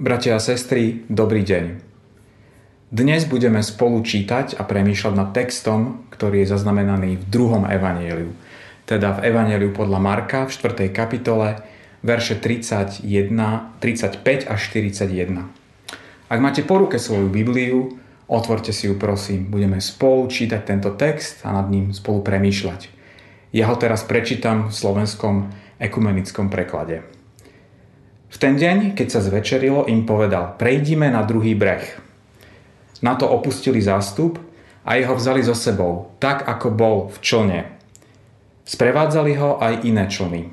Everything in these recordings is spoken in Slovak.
Bratia a sestry, dobrý deň. Dnes budeme spolu čítať a premýšľať nad textom, ktorý je zaznamenaný v druhom evanieliu, teda v evanieliu podľa Marka v 4. kapitole, verše 31, 35 až 41. Ak máte po ruke svoju Bibliu, otvorte si ju prosím. Budeme spolu čítať tento text a nad ním spolu premýšľať. Ja ho teraz prečítam v slovenskom ekumenickom preklade. V ten deň, keď sa zvečerilo, im povedal, prejdime na druhý breh. Na to opustili zástup a jeho vzali so sebou, tak ako bol v člne. Sprevádzali ho aj iné člny.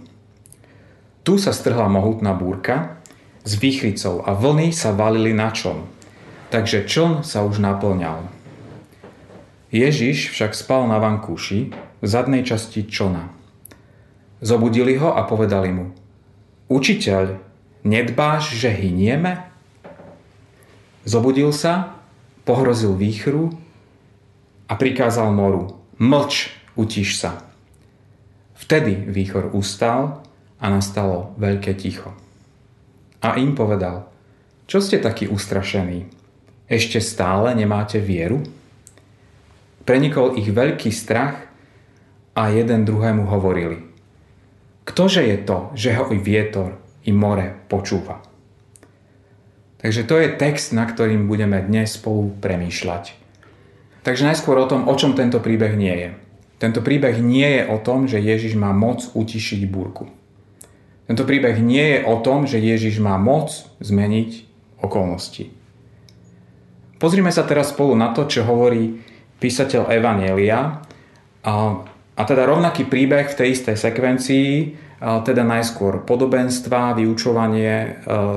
Tu sa strhla mohutná búrka s výchrycou a vlny sa valili na čln, takže čln sa už naplňal. Ježiš však spal na vankúši v zadnej časti člna. Zobudili ho a povedali mu Učiteľ, nedbáš, že hynieme? Zobudil sa pohrozil výchru a prikázal moru, mlč, utiš sa. Vtedy výchor ustal a nastalo veľké ticho. A im povedal, čo ste takí ustrašení? Ešte stále nemáte vieru? Prenikol ich veľký strach a jeden druhému hovorili. Ktože je to, že ho i vietor, i more počúva? Takže to je text, na ktorým budeme dnes spolu premýšľať. Takže najskôr o tom, o čom tento príbeh nie je. Tento príbeh nie je o tom, že Ježiš má moc utišiť búrku. Tento príbeh nie je o tom, že Ježiš má moc zmeniť okolnosti. Pozrime sa teraz spolu na to, čo hovorí písateľ Evanielia. A, a teda rovnaký príbeh v tej istej sekvencii teda najskôr podobenstva, vyučovanie e,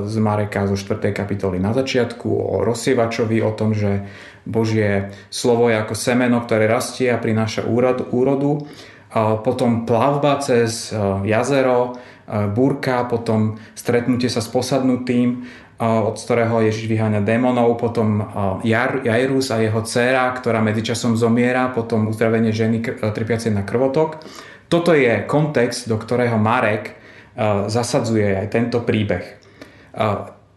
z Mareka zo 4. kapitoly na začiatku o rozsievačovi, o tom, že Božie slovo je ako semeno, ktoré rastie a prináša úrodu. Potom plavba cez e, jazero, e, búrka, potom stretnutie sa s posadnutým, od ktorého Ježiš vyháňa démonov, potom Jairus a jeho dcéra, ktorá medzičasom zomiera, potom uzdravenie ženy trpiacej na krvotok. Toto je kontext, do ktorého Marek e, zasadzuje aj tento príbeh. E,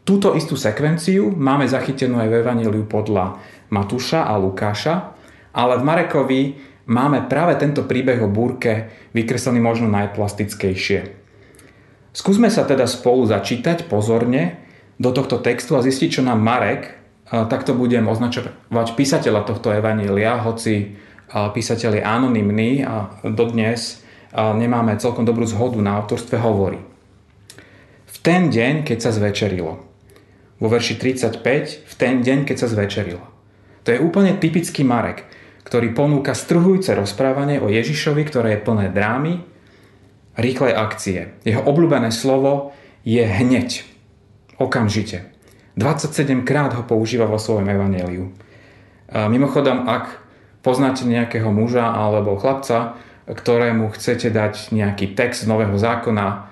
túto istú sekvenciu máme zachytenú aj v Evangeliu podľa Matúša a Lukáša, ale v Marekovi máme práve tento príbeh o búrke vykreslený možno najplastickejšie. Skúsme sa teda spolu začítať pozorne do tohto textu a zistiť, čo nám Marek, e, takto budem označovať písateľa tohto evanília, hoci písateľ je anonymný a dodnes nemáme celkom dobrú zhodu na autorstve, hovorí. V ten deň, keď sa zvečerilo. Vo verši 35, v ten deň, keď sa zvečerilo. To je úplne typický Marek, ktorý ponúka strhujúce rozprávanie o Ježišovi, ktoré je plné drámy, rýchlej akcie. Jeho obľúbené slovo je hneď, okamžite. 27 krát ho používa vo svojom evaneliu. Mimochodom, ak poznáte nejakého muža alebo chlapca, ktorému chcete dať nejaký text nového zákona,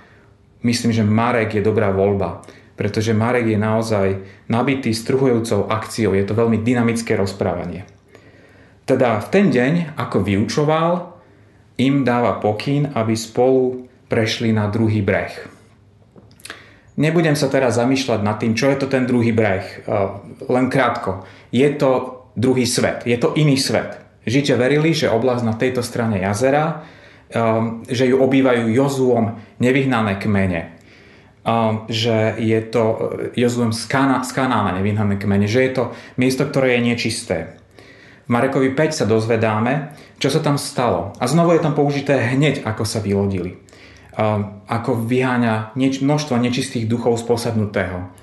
myslím, že Marek je dobrá voľba, pretože Marek je naozaj nabitý struhujúcou akciou, je to veľmi dynamické rozprávanie. Teda v ten deň, ako vyučoval, im dáva pokyn, aby spolu prešli na druhý breh. Nebudem sa teraz zamýšľať nad tým, čo je to ten druhý breh. Len krátko. Je to druhý svet. Je to iný svet. Žite verili, že oblasť na tejto strane jazera, um, že ju obývajú Jozuom nevyhnané kmene. Um, že je to Jozuom z, Kana, z Kanána nevyhnané kmene, že je to miesto, ktoré je nečisté. V Marekovi 5 sa dozvedáme, čo sa tam stalo. A znovu je tam použité hneď, ako sa vylodili. Um, ako vyháňa množstvo nečistých duchov z posadnutého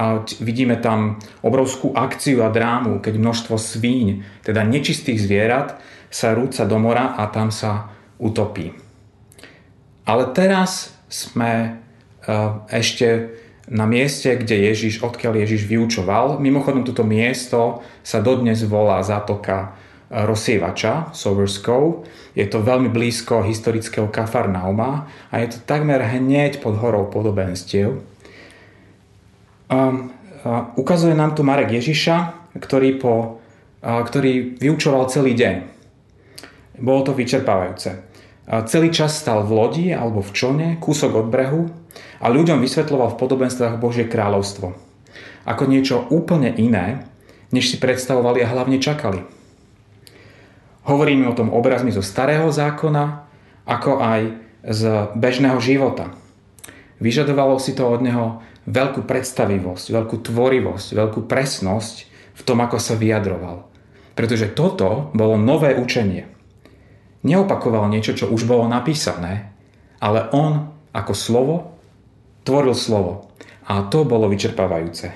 a vidíme tam obrovskú akciu a drámu, keď množstvo svíň, teda nečistých zvierat, sa rúca do mora a tam sa utopí. Ale teraz sme e, ešte na mieste, kde Ježiš, odkiaľ Ježiš vyučoval. Mimochodom, toto miesto sa dodnes volá Zátoka rozsievača, Sower's Cove. Je to veľmi blízko historického Kafarnauma a je to takmer hneď pod horou podobenstiev. Ukazuje nám tu Marek Ježiša, ktorý, po, ktorý vyučoval celý deň. Bolo to vyčerpávajúce. Celý čas stal v lodi alebo v člne, kúsok od brehu a ľuďom vysvetloval v podobenstvách Božie kráľovstvo. ako niečo úplne iné, než si predstavovali a hlavne čakali. Hovoríme o tom obrazmi zo starého zákona, ako aj z bežného života. Vyžadovalo si to od neho veľkú predstavivosť, veľkú tvorivosť, veľkú presnosť v tom, ako sa vyjadroval. Pretože toto bolo nové učenie. Neopakoval niečo, čo už bolo napísané, ale on ako slovo tvoril slovo. A to bolo vyčerpávajúce.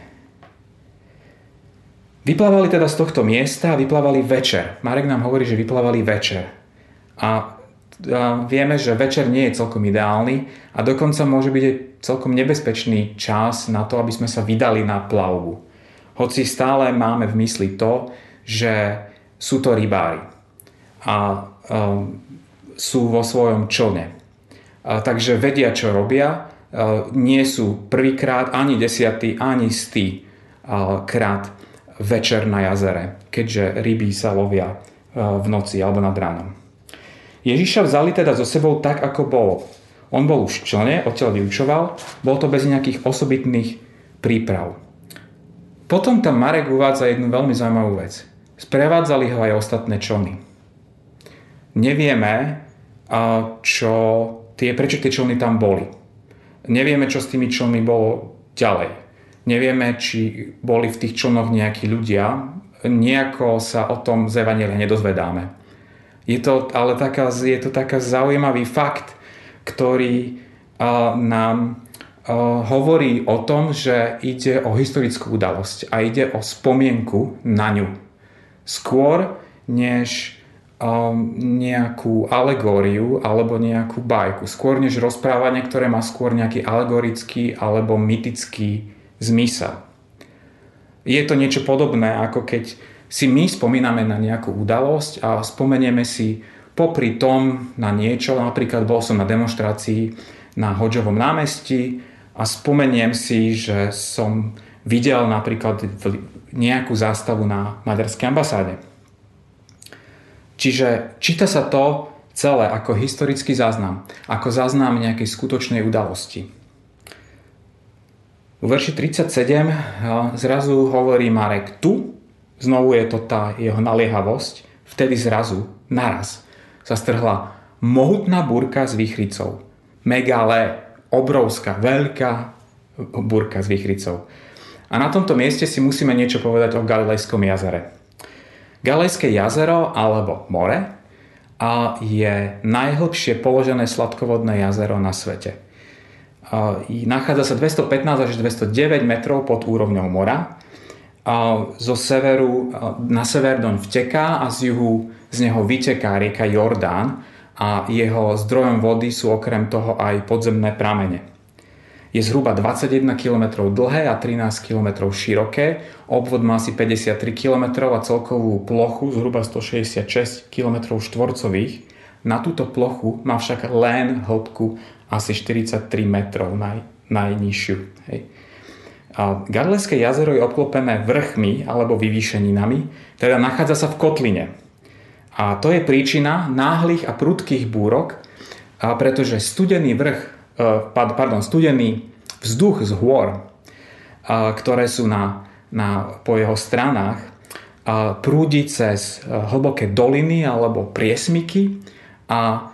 Vyplávali teda z tohto miesta a vyplávali večer. Marek nám hovorí, že vyplávali večer. A vieme, že večer nie je celkom ideálny a dokonca môže byť aj celkom nebezpečný čas na to, aby sme sa vydali na plavbu. Hoci stále máme v mysli to, že sú to rybári a um, sú vo svojom člne. A, takže vedia, čo robia, a, nie sú prvýkrát, ani desiatý, ani stý a, krát večer na jazere, keďže ryby sa lovia v noci alebo nad ránom. Ježiša vzali teda so sebou tak, ako bolo. On bol už v člne, odtiaľ vyučoval, bol to bez nejakých osobitných príprav. Potom tam Marek uvádza jednu veľmi zaujímavú vec. Sprevádzali ho aj ostatné člny. Nevieme, čo tie, prečo tie člny tam boli. Nevieme, čo s tými člnmi bolo ďalej. Nevieme, či boli v tých člnoch nejakí ľudia. Nejako sa o tom z Evangelia nedozvedáme. Je to ale taká, je to taká zaujímavý fakt, ktorý uh, nám uh, hovorí o tom, že ide o historickú udalosť a ide o spomienku na ňu. Skôr, než um, nejakú alegóriu alebo nejakú bajku. Skôr než rozprávanie, ktoré má skôr nejaký alegorický alebo mytický zmysel. Je to niečo podobné, ako keď si my spomíname na nejakú udalosť a spomenieme si popri tom na niečo, napríklad bol som na demonstrácii na Hoďovom námestí a spomeniem si, že som videl napríklad nejakú zástavu na maďarskej ambasáde. Čiže číta sa to celé ako historický záznam, ako záznam nejakej skutočnej udalosti. U verši 37 zrazu hovorí Marek tu, znovu je to tá jeho naliehavosť, vtedy zrazu, naraz, sa strhla mohutná burka s výchricou. Megale, obrovská, veľká burka s výchricou. A na tomto mieste si musíme niečo povedať o Galilejskom jazere. Galejské jazero alebo more a je najhlbšie položené sladkovodné jazero na svete. Nachádza sa 215 až 209 metrov pod úrovňou mora. Zo severu, na sever doň vteká a z juhu z neho vyteká rieka Jordán a jeho zdrojom vody sú okrem toho aj podzemné pramene je zhruba 21 km dlhé a 13 km široké. Obvod má asi 53 km a celkovú plochu zhruba 166 km štvorcových. Na túto plochu má však len hĺbku asi 43 metrov, naj, najnižšiu. Hej. A Garleské jazero je obklopené vrchmi alebo vyvýšeninami, teda nachádza sa v kotline. A to je príčina náhlych a prudkých búrok, pretože studený vrch Eh, pardon, studený vzduch z hôr, eh, ktoré sú na, na, po jeho stranách, prúdi cez hlboké doliny alebo priesmyky a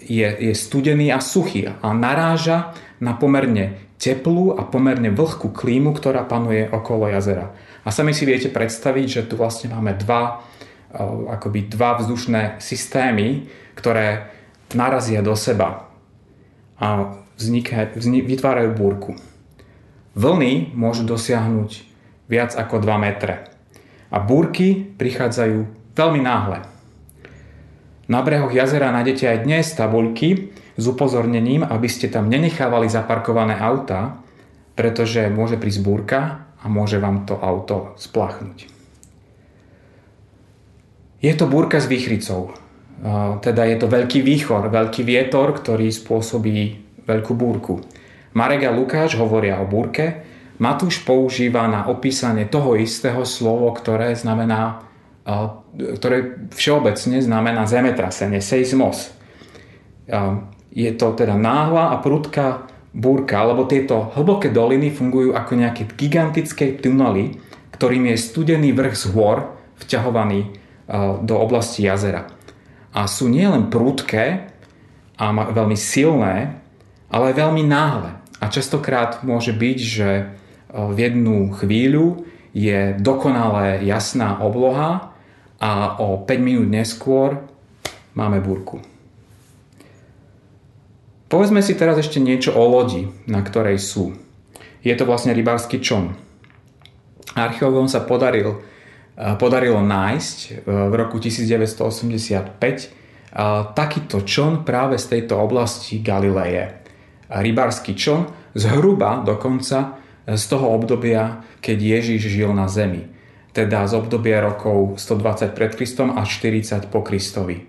je, je studený a suchý a naráža na pomerne teplú a pomerne vlhkú klímu, ktorá panuje okolo jazera. A sami si viete predstaviť, že tu vlastne máme dva, akoby dva vzdušné systémy, ktoré narazia do seba a vzniká, vznik, vytvárajú búrku. Vlny môžu dosiahnuť viac ako 2 metre. A búrky prichádzajú veľmi náhle. Na brehoch jazera nájdete aj dnes tabuľky s upozornením, aby ste tam nenechávali zaparkované auta, pretože môže prísť búrka a môže vám to auto splachnúť. Je to búrka s výchricou. Teda je to veľký výchor, veľký vietor, ktorý spôsobí veľkú búrku. Marek a Lukáš hovoria o búrke, Matúš používa na opísanie toho istého slovo, ktoré znamená ktoré všeobecne znamená zemetrasenie, seismos. Je to teda náhla a prudká búrka, lebo tieto hlboké doliny fungujú ako nejaké gigantické tunely, ktorým je studený vrch z hôr vťahovaný do oblasti jazera. A sú nielen prúdke a veľmi silné, ale aj veľmi náhle. A častokrát môže byť, že v jednu chvíľu je dokonale jasná obloha a o 5 minút neskôr máme búrku. Povedzme si teraz ešte niečo o lodi, na ktorej sú. Je to vlastne rybársky čon. Archeológom sa podaril, podarilo nájsť v roku 1985 takýto čon práve z tejto oblasti Galileje. Rybársky čon zhruba dokonca z toho obdobia, keď Ježiš žil na zemi. Teda z obdobia rokov 120 pred Kristom až 40 po Kristovi.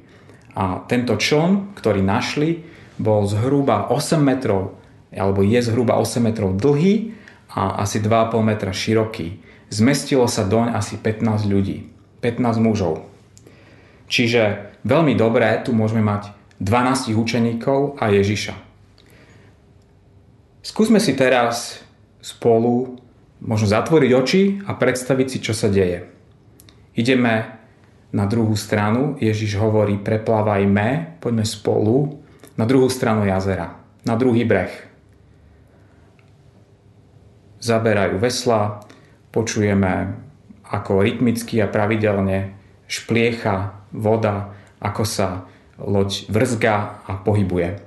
A tento čon, ktorý našli, bol zhruba 8 metrov, alebo je zhruba 8 metrov dlhý a asi 2,5 metra široký. Zmestilo sa doň asi 15 ľudí, 15 mužov. Čiže veľmi dobré, tu môžeme mať 12 učeníkov a Ježiša. Skúsme si teraz spolu možno zatvoriť oči a predstaviť si, čo sa deje. Ideme na druhú stranu, Ježiš hovorí, preplávajme, poďme spolu na druhú stranu jazera, na druhý breh. Zaberajú vesla, počujeme, ako rytmicky a pravidelne špliecha voda, ako sa loď vrzga a pohybuje.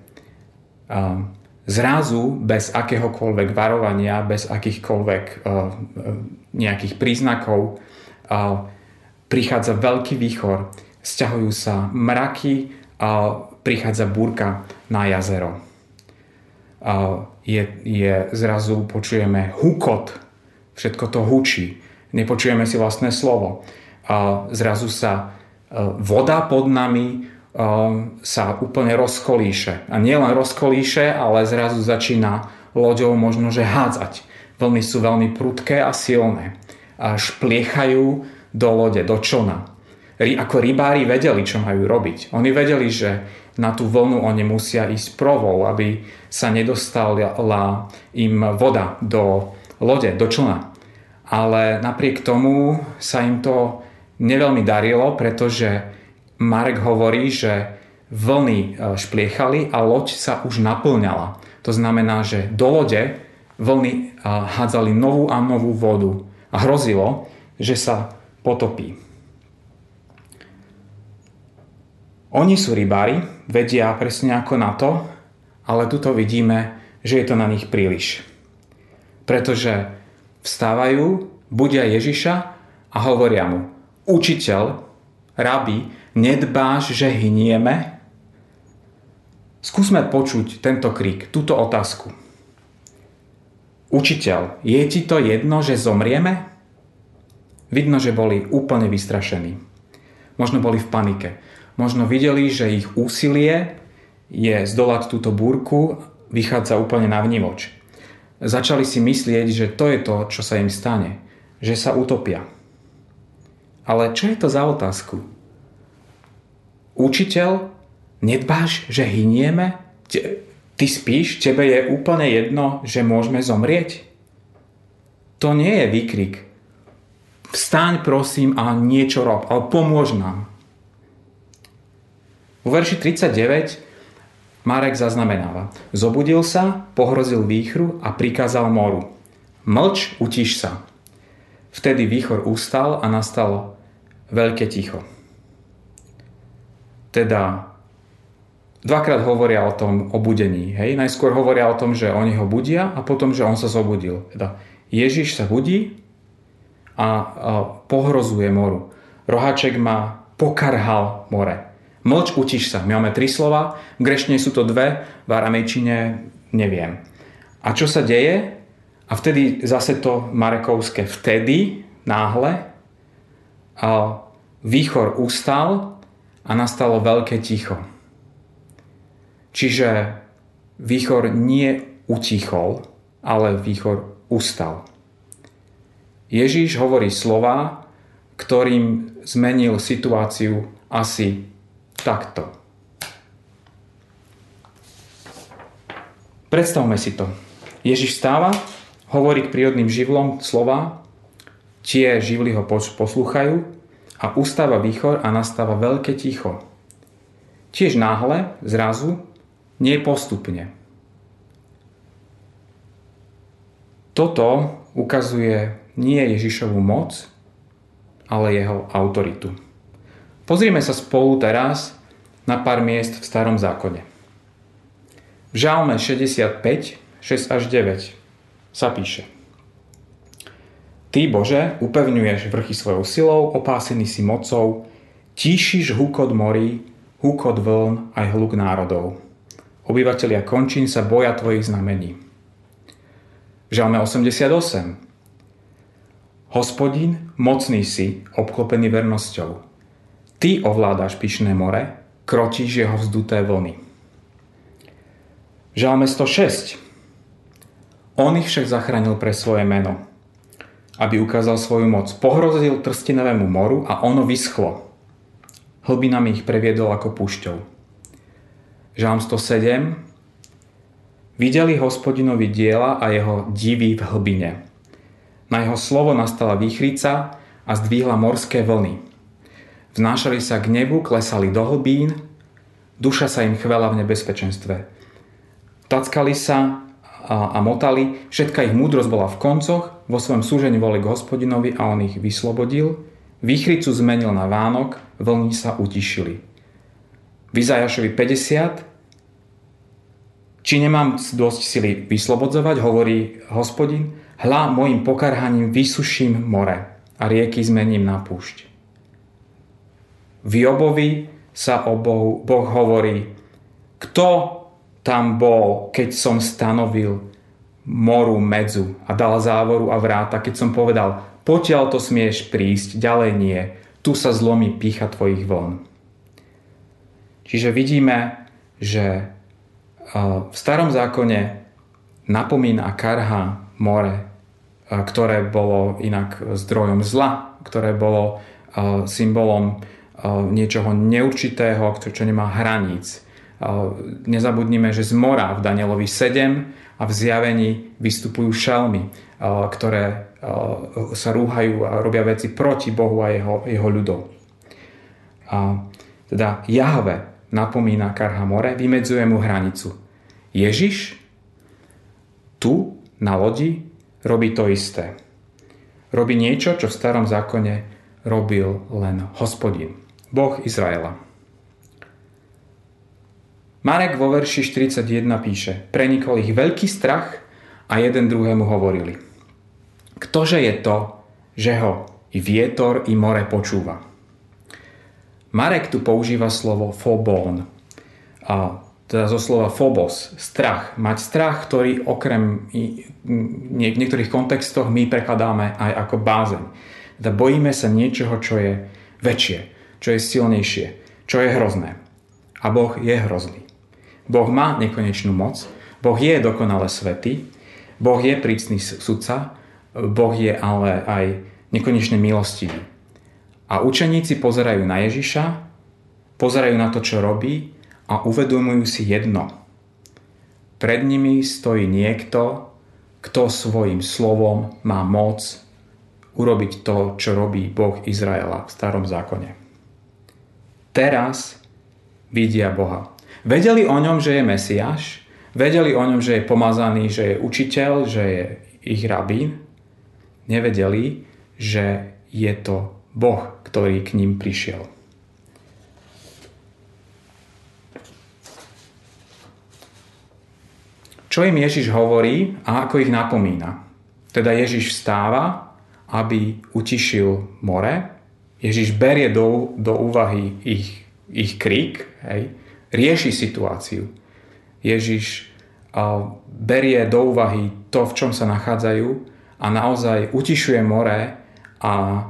Zrazu, bez akéhokoľvek varovania, bez akýchkoľvek nejakých príznakov, prichádza veľký výchor, sťahujú sa mraky, prichádza búrka na jazero. Je, je zrazu, počujeme hukot, všetko to hučí, nepočujeme si vlastné slovo. Zrazu sa e, voda pod nami e, sa úplne rozkolíše. A nielen rozkolíše, ale zrazu začína loďou možno, že hádzať. Vlny sú veľmi prudké a silné. A špliechajú do lode, do čona. Ako rybári vedeli, čo majú robiť. Oni vedeli, že na tú vlnu oni musia ísť provou, aby sa nedostala im voda do lode, do člna. Ale napriek tomu sa im to neveľmi darilo, pretože Marek hovorí, že vlny e, špliechali a loď sa už naplňala. To znamená, že do lode vlny e, hádzali novú a novú vodu a hrozilo, že sa potopí. Oni sú rybári, vedia presne ako na to, ale tuto vidíme, že je to na nich príliš. Pretože vstávajú, budia Ježiša a hovoria mu, učiteľ, rabi, nedbáš, že hynieme? Skúsme počuť tento krik, túto otázku. Učiteľ, je ti to jedno, že zomrieme? Vidno, že boli úplne vystrašení. Možno boli v panike. Možno videli, že ich úsilie je zdolať túto búrku, vychádza úplne na vnívoč. Začali si myslieť, že to je to, čo sa im stane. Že sa utopia. Ale čo je to za otázku? Učiteľ, nedbáš, že hynieme? Ty spíš? Tebe je úplne jedno, že môžeme zomrieť? To nie je výkrik. Vstaň prosím a niečo rob, ale pomôž nám. Vo verši 39 Marek zaznamenáva. Zobudil sa, pohrozil výchru a prikázal moru. Mlč, utiš sa. Vtedy výchor ustal a nastalo veľké ticho. Teda dvakrát hovoria o tom obudení. Hej? Najskôr hovoria o tom, že oni ho budia a potom, že on sa zobudil. Teda Ježiš sa budí a, a pohrozuje moru. Roháček ma pokarhal more. Mlč, utiš sa. My máme tri slova, v grešne sú to dve, v aramejčine neviem. A čo sa deje? A vtedy zase to Marekovské vtedy, náhle, a výchor ustal a nastalo veľké ticho. Čiže výchor nie utichol, ale výchor ustal. Ježíš hovorí slova, ktorým zmenil situáciu asi takto. Predstavme si to. Ježiš stáva, hovorí k prírodným živlom slova, tie živly ho poslúchajú a ustáva výchor a nastáva veľké ticho. Tiež náhle, zrazu, nie postupne. Toto ukazuje nie Ježišovú moc, ale jeho autoritu. Pozrime sa spolu teraz na pár miest v starom zákone. V Žalme 65, 6 až 9 sa píše Ty, Bože, upevňuješ vrchy svojou silou, opásený si mocou, tíšiš húkot morí, húkot vln aj hluk národov. Obyvatelia končín sa boja tvojich znamení. V Žalme 88 Hospodin, mocný si, obklopený vernosťou. Ty ovládaš pyšné more, kročíš jeho vzduté vlny. Žalme 106. On ich však zachránil pre svoje meno, aby ukázal svoju moc. Pohrozil trstinovému moru a ono vyschlo. Hlbinami ich previedol ako púšťou. Žalm 107. Videli hospodinovi diela a jeho divy v hlbine. Na jeho slovo nastala výchrica a zdvihla morské vlny. Vnášali sa k nebu, klesali do hlbín, duša sa im chvela v nebezpečenstve. Tackali sa a, a motali, všetka ich múdrosť bola v koncoch, vo svojom súžení voli k hospodinovi a on ich vyslobodil, výchricu zmenil na Vánok, vlny sa utišili. V Izajašovi 50 či nemám dosť sily vyslobodzovať, hovorí hospodin, Hľa, mojim pokarhaním vysuším more a rieky zmením na púšť. V Jobovi sa o Bohu, Boh hovorí, kto tam bol, keď som stanovil moru medzu a dal závoru a vráta, keď som povedal, potiaľ to smieš prísť, ďalej nie, tu sa zlomí pícha tvojich vln. Čiže vidíme, že v starom zákone napomína karha more, ktoré bolo inak zdrojom zla, ktoré bolo symbolom niečoho neurčitého, čo nemá hraníc. Nezabudnime, že z mora v Danielovi 7 a v zjavení vystupujú šelmy, ktoré sa rúhajú a robia veci proti Bohu a jeho, jeho ľudom. A teda Jahve napomína Karha more, vymedzuje mu hranicu. Ježiš tu na lodi robí to isté. Robí niečo, čo v starom zákone robil len hospodin, Boh Izraela. Marek vo verši 41 píše, prenikol ich veľký strach a jeden druhému hovorili. Ktože je to, že ho i vietor, i more počúva? Marek tu používa slovo. A teda zo slova phobos, strach. Mať strach, ktorý okrem v niektorých kontextoch my prekladáme aj ako bázeň. Teda bojíme sa niečoho, čo je väčšie, čo je silnejšie, čo je hrozné. A Boh je hrozný. Boh má nekonečnú moc, Boh je dokonale svetý, Boh je prícný sudca, Boh je ale aj nekonečne milostivý. A učeníci pozerajú na Ježiša, pozerajú na to, čo robí a uvedomujú si jedno. Pred nimi stojí niekto, kto svojim slovom má moc urobiť to, čo robí Boh Izraela v starom zákone. Teraz vidia Boha. Vedeli o ňom, že je Mesiáš, vedeli o ňom, že je pomazaný, že je učiteľ, že je ich rabín. Nevedeli, že je to Boh, ktorý k ním prišiel. Čo im Ježiš hovorí a ako ich napomína? Teda Ježiš vstáva, aby utišil more. Ježiš berie do, do úvahy ich, ich krík, hej, rieši situáciu. Ježiš a, berie do úvahy to, v čom sa nachádzajú a naozaj utišuje more a e,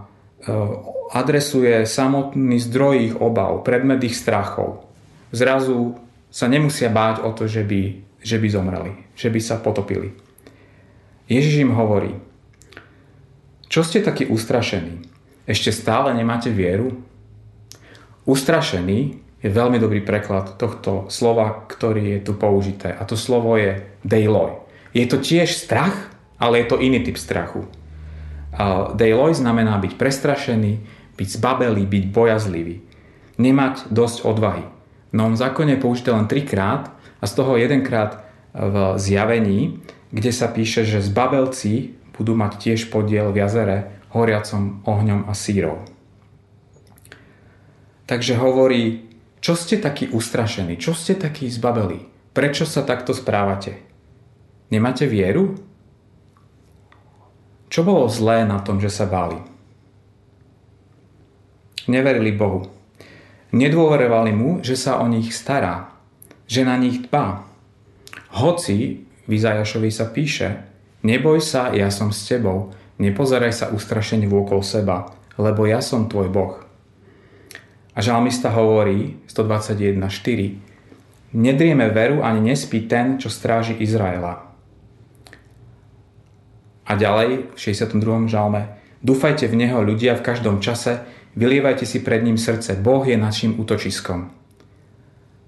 adresuje samotný zdroj ich obav, predmet ich strachov. Zrazu sa nemusia báť o to, že by že by zomreli, že by sa potopili. Ježiš im hovorí, čo ste takí ustrašení? Ešte stále nemáte vieru? Ustrašený je veľmi dobrý preklad tohto slova, ktorý je tu použité. A to slovo je dejloj. Je to tiež strach, ale je to iný typ strachu. Dejloj znamená byť prestrašený, byť zbabelý, byť bojazlivý. Nemať dosť odvahy. V Novom zákone je použité len trikrát a z toho jedenkrát v zjavení, kde sa píše, že zbabelci budú mať tiež podiel v jazere horiacom ohňom a sírov. Takže hovorí, čo ste takí ustrašení, čo ste takí zbabeli, prečo sa takto správate? Nemáte vieru? Čo bolo zlé na tom, že sa báli? Neverili Bohu. Nedôverovali mu, že sa o nich stará, že na nich dbá. Hoci v sa píše, neboj sa, ja som s tebou, nepozeraj sa ustrašene vôkol seba, lebo ja som tvoj Boh. A žalmista hovorí 121.4 Nedrieme veru ani nespí ten, čo stráži Izraela. A ďalej v 62. žalme Dúfajte v Neho ľudia v každom čase, vylievajte si pred ním srdce. Boh je našim útočiskom.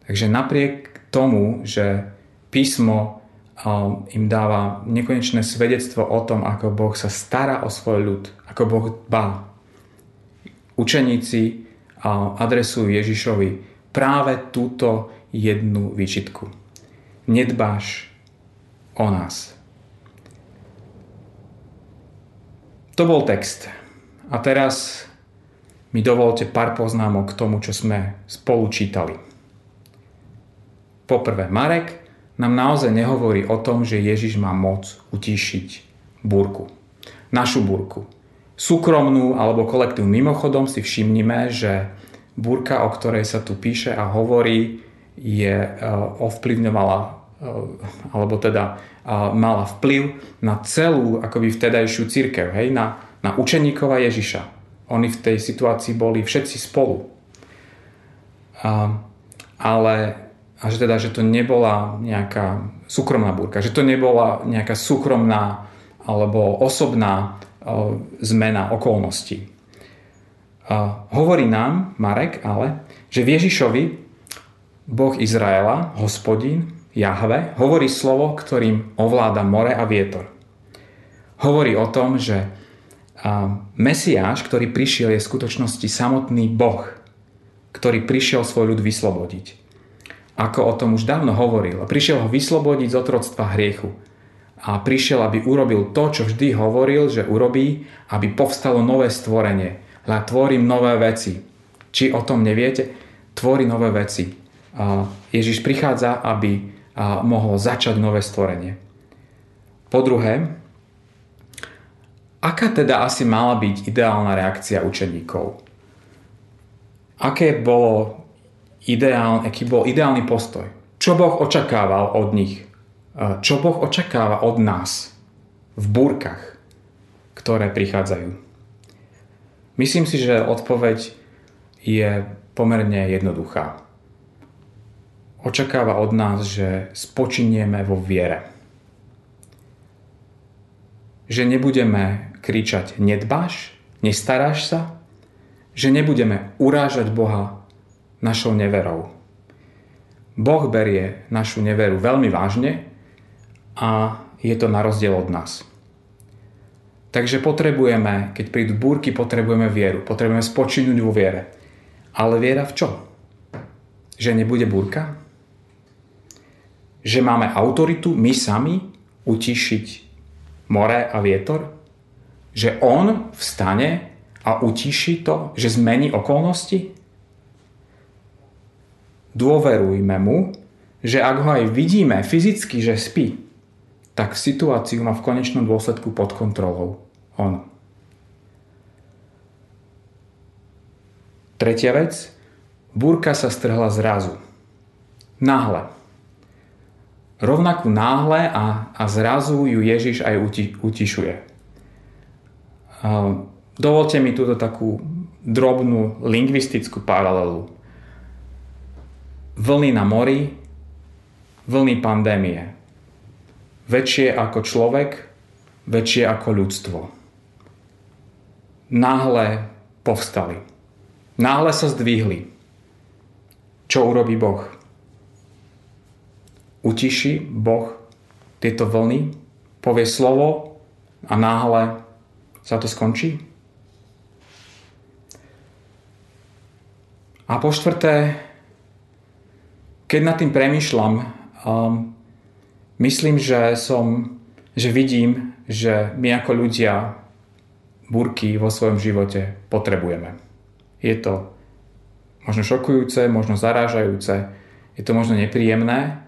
Takže napriek tomu, že písmo im dáva nekonečné svedectvo o tom, ako Boh sa stará o svoj ľud, ako Boh dbá. Učeníci adresujú Ježišovi práve túto jednu výčitku. Nedbáš o nás. To bol text. A teraz mi dovolte pár poznámok k tomu, čo sme spolu čítali. Poprvé, Marek nám naozaj nehovorí o tom, že Ježiš má moc utíšiť búrku. Našu búrku. Súkromnú alebo kolektívnu. Mimochodom si všimnime, že búrka, o ktorej sa tu píše a hovorí, je e, ovplyvňovala e, alebo teda mala vplyv na celú akoby vtedajšiu církev, hej, na, na učeníkov Ježiša. Oni v tej situácii boli všetci spolu. Ale a že teda, že to nebola nejaká súkromná búrka, že to nebola nejaká súkromná alebo osobná uh, zmena okolností. Uh, hovorí nám Marek ale, že v Ježišovi Boh Izraela, hospodín, Jahve hovorí slovo, ktorým ovláda more a vietor. Hovorí o tom, že Mesiáš, ktorý prišiel, je v skutočnosti samotný Boh, ktorý prišiel svoj ľud vyslobodiť. Ako o tom už dávno hovoril. Prišiel ho vyslobodiť z otroctva hriechu. A prišiel, aby urobil to, čo vždy hovoril, že urobí, aby povstalo nové stvorenie. Hľa tvorím nové veci. Či o tom neviete? Tvorí nové veci. Ježiš prichádza, aby a mohlo začať nové stvorenie. Po druhé, aká teda asi mala byť ideálna reakcia učeníkov? Aké bolo ideál, aký bol ideálny postoj? Čo Boh očakával od nich? Čo Boh očakáva od nás v búrkach, ktoré prichádzajú? Myslím si, že odpoveď je pomerne jednoduchá očakáva od nás, že spočinieme vo viere. Že nebudeme kričať nedbáš, nestaráš sa, že nebudeme urážať Boha našou neverou. Boh berie našu neveru veľmi vážne a je to na rozdiel od nás. Takže potrebujeme, keď prídu búrky, potrebujeme vieru. Potrebujeme spočinúť vo viere. Ale viera v čo? Že nebude búrka? že máme autoritu my sami utišiť more a vietor? Že on vstane a utiší to, že zmení okolnosti? Dôverujme mu, že ak ho aj vidíme fyzicky, že spí, tak situáciu má v konečnom dôsledku pod kontrolou on. Tretia vec. Búrka sa strhla zrazu. Náhle rovnakú náhle a, a zrazu ju Ježiš aj uti, utišuje. Dovolte mi túto takú drobnú lingvistickú paralelu. Vlny na mori, vlny pandémie. Väčšie ako človek, väčšie ako ľudstvo. Náhle povstali. Náhle sa zdvihli. čo urobí Boh? Utiší Boh tieto vlny, povie slovo a náhle sa to skončí? A po štvrté, keď nad tým premyšľam, um, myslím, že som, že vidím, že my ako ľudia burky vo svojom živote potrebujeme. Je to možno šokujúce, možno zarážajúce, je to možno nepríjemné,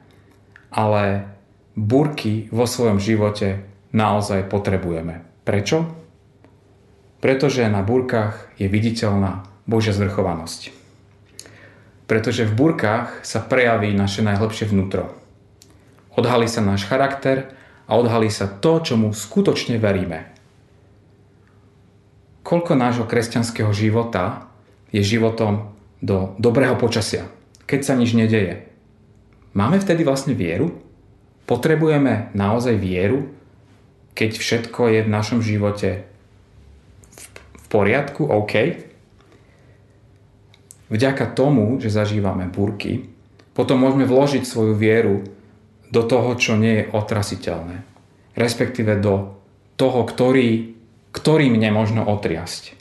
ale burky vo svojom živote naozaj potrebujeme. Prečo? Pretože na burkách je viditeľná Božia zvrchovanosť pretože v burkách sa prejaví naše najlepšie vnútro. Odhalí sa náš charakter a odhalí sa to, čomu skutočne veríme. Koľko nášho kresťanského života je životom do dobrého počasia, keď sa nič nedeje. Máme vtedy vlastne vieru? Potrebujeme naozaj vieru, keď všetko je v našom živote v poriadku, OK? Vďaka tomu, že zažívame búrky, potom môžeme vložiť svoju vieru do toho, čo nie je otrasiteľné. Respektíve do toho, ktorý, ktorým nemožno otriasť.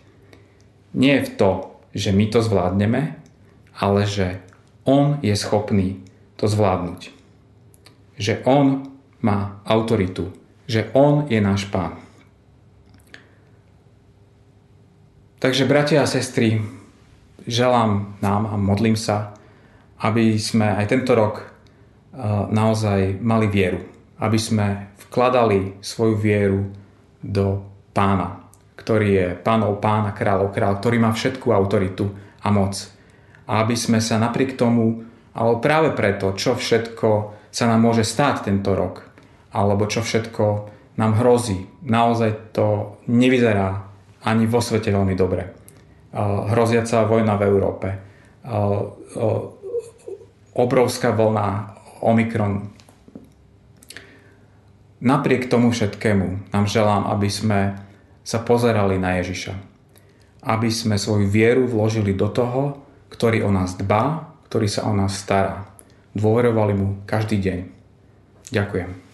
Nie v to, že my to zvládneme, ale že on je schopný to zvládnuť. Že on má autoritu. Že on je náš pán. Takže bratia a sestry, želám nám a modlím sa, aby sme aj tento rok uh, naozaj mali vieru. Aby sme vkladali svoju vieru do pána, ktorý je pánov pána, kráľov kráľ, ktorý má všetku autoritu a moc. A aby sme sa napriek tomu, alebo práve preto, čo všetko sa nám môže stať tento rok, alebo čo všetko nám hrozí, naozaj to nevyzerá ani vo svete veľmi dobre hroziaca vojna v Európe, obrovská vlna Omikron. Napriek tomu všetkému nám želám, aby sme sa pozerali na Ježiša. Aby sme svoju vieru vložili do toho, ktorý o nás dbá, ktorý sa o nás stará. Dôverovali mu každý deň. Ďakujem.